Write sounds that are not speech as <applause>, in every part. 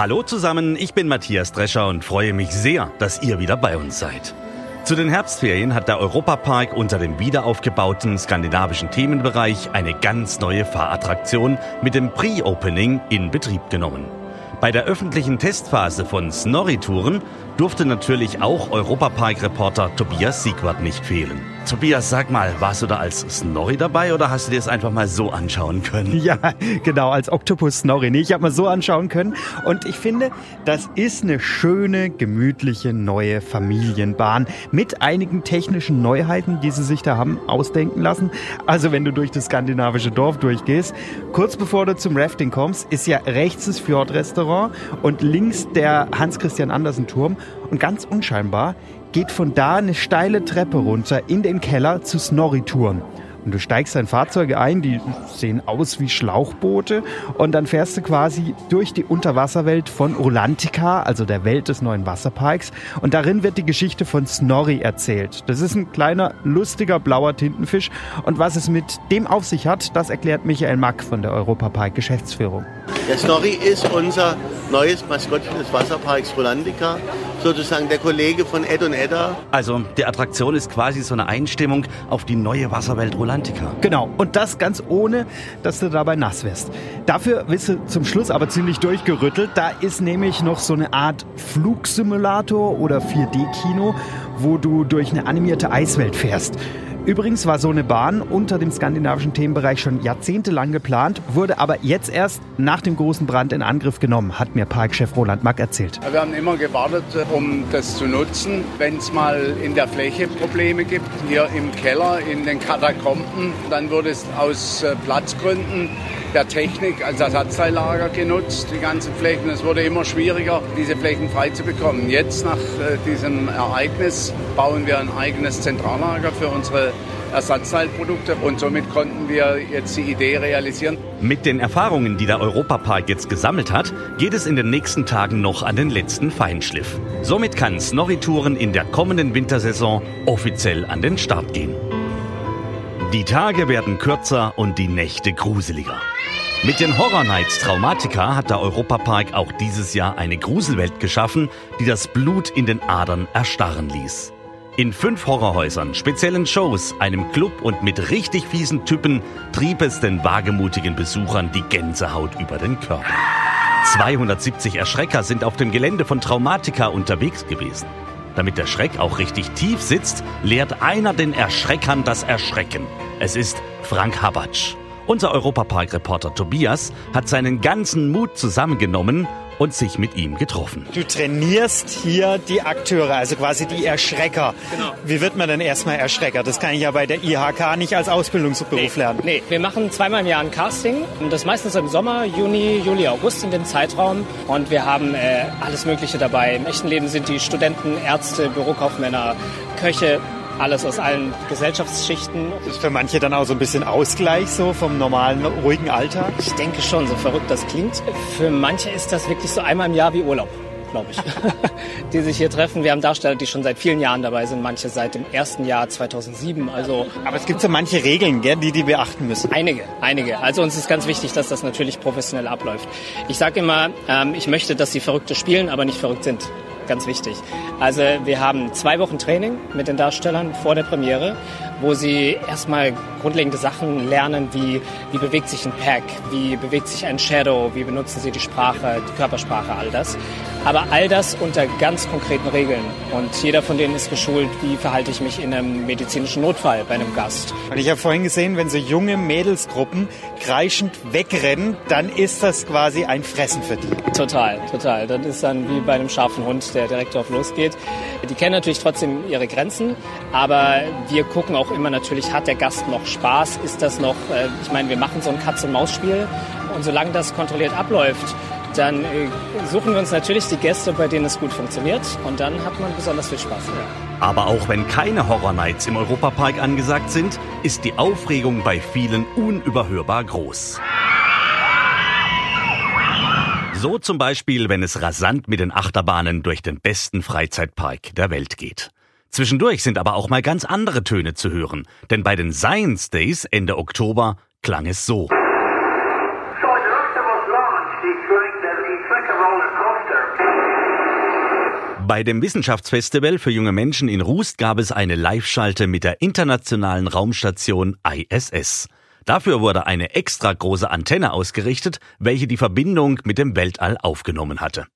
Hallo zusammen, ich bin Matthias Drescher und freue mich sehr, dass ihr wieder bei uns seid. Zu den Herbstferien hat der Europapark unter dem wiederaufgebauten skandinavischen Themenbereich eine ganz neue Fahrattraktion mit dem Pre-Opening in Betrieb genommen. Bei der öffentlichen Testphase von Snorri-Touren durfte natürlich auch Europapark-Reporter Tobias Siegwart nicht fehlen. Tobias, sag mal, warst du da als Snorri dabei oder hast du dir das einfach mal so anschauen können? Ja, genau, als Octopus Snorri. Nee, ich habe mal so anschauen können. Und ich finde, das ist eine schöne, gemütliche neue Familienbahn mit einigen technischen Neuheiten, die sie sich da haben ausdenken lassen. Also wenn du durch das skandinavische Dorf durchgehst, kurz bevor du zum Rafting kommst, ist ja rechts das Fjordrestaurant und links der Hans-Christian Andersen Turm. Und ganz unscheinbar geht von da eine steile Treppe runter in den Keller zu Snorri-Touren. Und du steigst in Fahrzeuge ein, die sehen aus wie Schlauchboote. Und dann fährst du quasi durch die Unterwasserwelt von Rolantica, also der Welt des neuen Wasserparks. Und darin wird die Geschichte von Snorri erzählt. Das ist ein kleiner, lustiger, blauer Tintenfisch. Und was es mit dem auf sich hat, das erklärt Michael Mack von der Europapark Geschäftsführung. Der Snorri ist unser neues Maskottchen des Wasserparks Rolandica, sozusagen der Kollege von Ed und Edda. Also die Attraktion ist quasi so eine Einstimmung auf die neue Wasserwelt Rolantica. Genau, und das ganz ohne, dass du dabei nass wirst. Dafür wirst du zum Schluss aber ziemlich durchgerüttelt. Da ist nämlich noch so eine Art Flugsimulator oder 4D-Kino, wo du durch eine animierte Eiswelt fährst. Übrigens war so eine Bahn unter dem skandinavischen Themenbereich schon jahrzehntelang geplant, wurde aber jetzt erst nach dem großen Brand in Angriff genommen, hat mir Parkchef Roland Mack erzählt. Wir haben immer gewartet, um das zu nutzen, wenn es mal in der Fläche Probleme gibt. Hier im Keller, in den Katakomben, dann wurde es aus äh, Platzgründen der Technik als Ersatzteillager genutzt, die ganzen Flächen. Es wurde immer schwieriger, diese Flächen frei zu bekommen. Jetzt nach äh, diesem Ereignis bauen wir ein eigenes Zentrallager für unsere Ersatzteilprodukte und somit konnten wir jetzt die Idee realisieren. Mit den Erfahrungen, die der Europapark jetzt gesammelt hat, geht es in den nächsten Tagen noch an den letzten Feinschliff. Somit kann Snorri-Touren in der kommenden Wintersaison offiziell an den Start gehen. Die Tage werden kürzer und die Nächte gruseliger. Mit den Horror Nights Traumatica hat der Europapark auch dieses Jahr eine Gruselwelt geschaffen, die das Blut in den Adern erstarren ließ. In fünf Horrorhäusern, speziellen Shows, einem Club und mit richtig fiesen Typen trieb es den wagemutigen Besuchern die Gänsehaut über den Körper. 270 Erschrecker sind auf dem Gelände von Traumatica unterwegs gewesen. Damit der Schreck auch richtig tief sitzt, lehrt einer den Erschreckern das Erschrecken. Es ist Frank Habatsch. Unser Europapark-Reporter Tobias hat seinen ganzen Mut zusammengenommen und sich mit ihm getroffen. Du trainierst hier die Akteure, also quasi die Erschrecker. Genau. Wie wird man denn erstmal Erschrecker? Das kann ich ja bei der IHK nicht als Ausbildungsberuf lernen. Nee, wir machen zweimal im Jahr ein Casting. Das meistens im Sommer, Juni, Juli, August in dem Zeitraum. Und wir haben äh, alles Mögliche dabei. Im echten Leben sind die Studenten, Ärzte, Bürokaufmänner, Köche, alles aus allen Gesellschaftsschichten. Das ist für manche dann auch so ein bisschen Ausgleich so vom normalen, ruhigen Alltag. Ich denke schon, so verrückt das klingt. Für manche ist das wirklich so einmal im Jahr wie Urlaub, glaube ich. <laughs> die sich hier treffen. Wir haben Darsteller, die schon seit vielen Jahren dabei sind, manche seit dem ersten Jahr 2007. Also Aber es gibt so manche Regeln, gell, die die beachten müssen. Einige, einige. Also uns ist ganz wichtig, dass das natürlich professionell abläuft. Ich sage immer, ähm, ich möchte, dass sie Verrückte spielen, aber nicht verrückt sind. Ganz wichtig. Also wir haben zwei Wochen Training mit den Darstellern vor der Premiere, wo sie erstmal grundlegende Sachen lernen, wie wie bewegt sich ein Pack, wie bewegt sich ein Shadow, wie benutzen sie die Sprache, die Körpersprache, all das. Aber all das unter ganz konkreten Regeln. Und jeder von denen ist geschult, wie verhalte ich mich in einem medizinischen Notfall bei einem Gast. Und ich habe vorhin gesehen, wenn so junge Mädelsgruppen kreischend wegrennen, dann ist das quasi ein Fressen für die. Total, total. Das ist dann wie bei einem scharfen Hund, der direkt drauf losgeht. Die kennen natürlich trotzdem ihre Grenzen, aber wir gucken auch immer natürlich, hat der Gast noch Spaß? Ist das noch, äh, ich meine, wir machen so ein Katz-und-Maus-Spiel und solange das kontrolliert abläuft, dann äh, suchen wir uns natürlich die Gäste, bei denen es gut funktioniert. Und dann hat man besonders viel Spaß. Aber auch wenn keine Horror Nights im Europapark angesagt sind, ist die Aufregung bei vielen unüberhörbar groß. So zum Beispiel, wenn es rasant mit den Achterbahnen durch den besten Freizeitpark der Welt geht. Zwischendurch sind aber auch mal ganz andere Töne zu hören, denn bei den Science Days Ende Oktober klang es so. Bei dem Wissenschaftsfestival für junge Menschen in Rust gab es eine Live-Schalte mit der internationalen Raumstation ISS. Dafür wurde eine extra große Antenne ausgerichtet, welche die Verbindung mit dem Weltall aufgenommen hatte.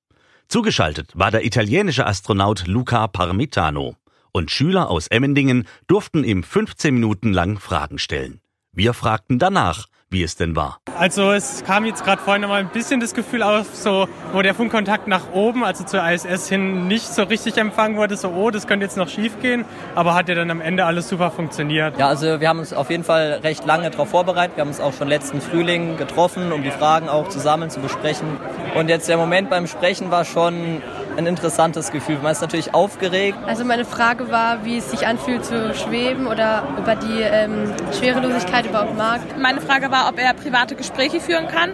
Zugeschaltet war der italienische Astronaut Luca Parmitano. Und Schüler aus Emmendingen durften ihm 15 Minuten lang Fragen stellen. Wir fragten danach, wie es denn war. Also es kam jetzt gerade vorhin noch mal ein bisschen das Gefühl auf, so wo der Funkkontakt nach oben, also zur ISS hin, nicht so richtig empfangen wurde, so oh, das könnte jetzt noch schief gehen, aber hat ja dann am Ende alles super funktioniert. Ja, also wir haben uns auf jeden Fall recht lange darauf vorbereitet. Wir haben uns auch schon letzten Frühling getroffen, um die Fragen auch zusammen zu besprechen. Und jetzt der Moment beim Sprechen war schon ein interessantes Gefühl. Man ist natürlich aufgeregt. Also meine Frage war, wie es sich anfühlt zu schweben oder ob er die ähm, Schwerelosigkeit überhaupt mag. Meine Frage war, ob er private Gespräche führen kann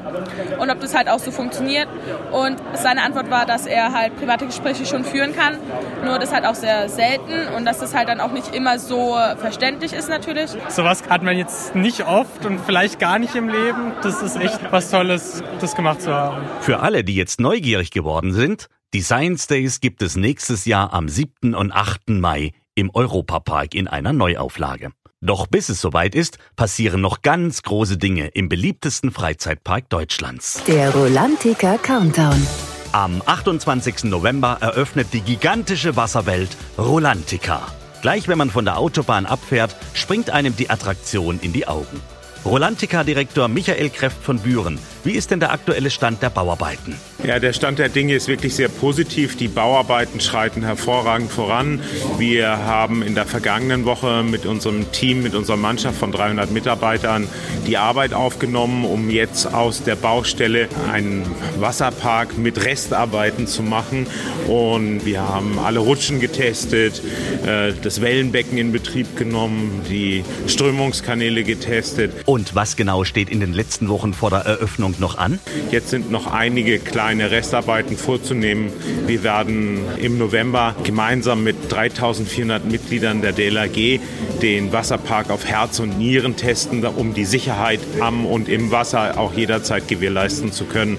und ob das halt auch so funktioniert. Und seine Antwort war, dass er halt private Gespräche schon führen kann, nur das halt auch sehr selten und dass das halt dann auch nicht immer so verständlich ist natürlich. Sowas hat man jetzt nicht oft und vielleicht gar nicht im Leben. Das ist echt was Tolles, das gemacht zu haben. Für alle, die jetzt neugierig geworden sind, die Science Days gibt es nächstes Jahr am 7. und 8. Mai im Europapark in einer Neuauflage. Doch bis es soweit ist, passieren noch ganz große Dinge im beliebtesten Freizeitpark Deutschlands. Der Rolantica Countdown. Am 28. November eröffnet die gigantische Wasserwelt Rolantica. Gleich wenn man von der Autobahn abfährt, springt einem die Attraktion in die Augen. Rolantica-Direktor Michael Kreft von Büren. Wie ist denn der aktuelle Stand der Bauarbeiten? Ja, der Stand der Dinge ist wirklich sehr positiv. Die Bauarbeiten schreiten hervorragend voran. Wir haben in der vergangenen Woche mit unserem Team, mit unserer Mannschaft von 300 Mitarbeitern die Arbeit aufgenommen, um jetzt aus der Baustelle einen Wasserpark mit Restarbeiten zu machen. Und wir haben alle Rutschen getestet, äh, das Wellenbecken in Betrieb genommen, die Strömungskanäle getestet. Und was genau steht in den letzten Wochen vor der Eröffnung noch an? Jetzt sind noch einige kleine Restarbeiten vorzunehmen. Wir werden im November gemeinsam mit 3400 Mitgliedern der DLRG den Wasserpark auf Herz und Nieren testen, um die Sicherheit am und im Wasser auch jederzeit gewährleisten zu können.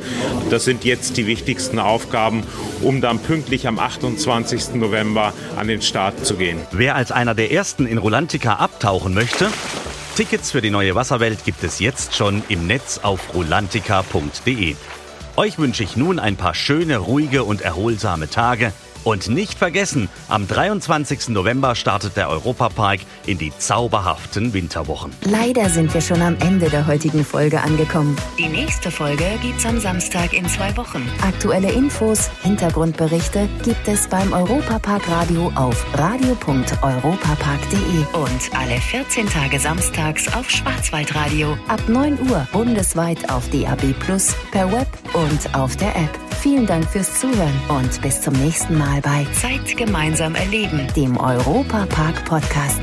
Das sind jetzt die wichtigsten Aufgaben, um dann pünktlich am 28. November an den Start zu gehen. Wer als einer der ersten in Rolantica abtauchen möchte, Tickets für die neue Wasserwelt gibt es jetzt schon im Netz auf rolantica.de. Euch wünsche ich nun ein paar schöne, ruhige und erholsame Tage und nicht vergessen, am 23. November startet der Europapark in die zauberhaften Winterwochen. Leider sind wir schon am Ende der heutigen Folge angekommen. Die nächste Folge gibt's am Samstag in zwei Wochen. Aktuelle Infos, Hintergrundberichte gibt es beim Europapark Radio auf radio.europapark.de und alle 14 Tage samstags auf Schwarzwaldradio ab 9 Uhr bundesweit auf DAB Plus, per Web und auf der App. Vielen Dank fürs Zuhören und bis zum nächsten Mal bei Zeit gemeinsam erleben, dem Europa Park Podcast.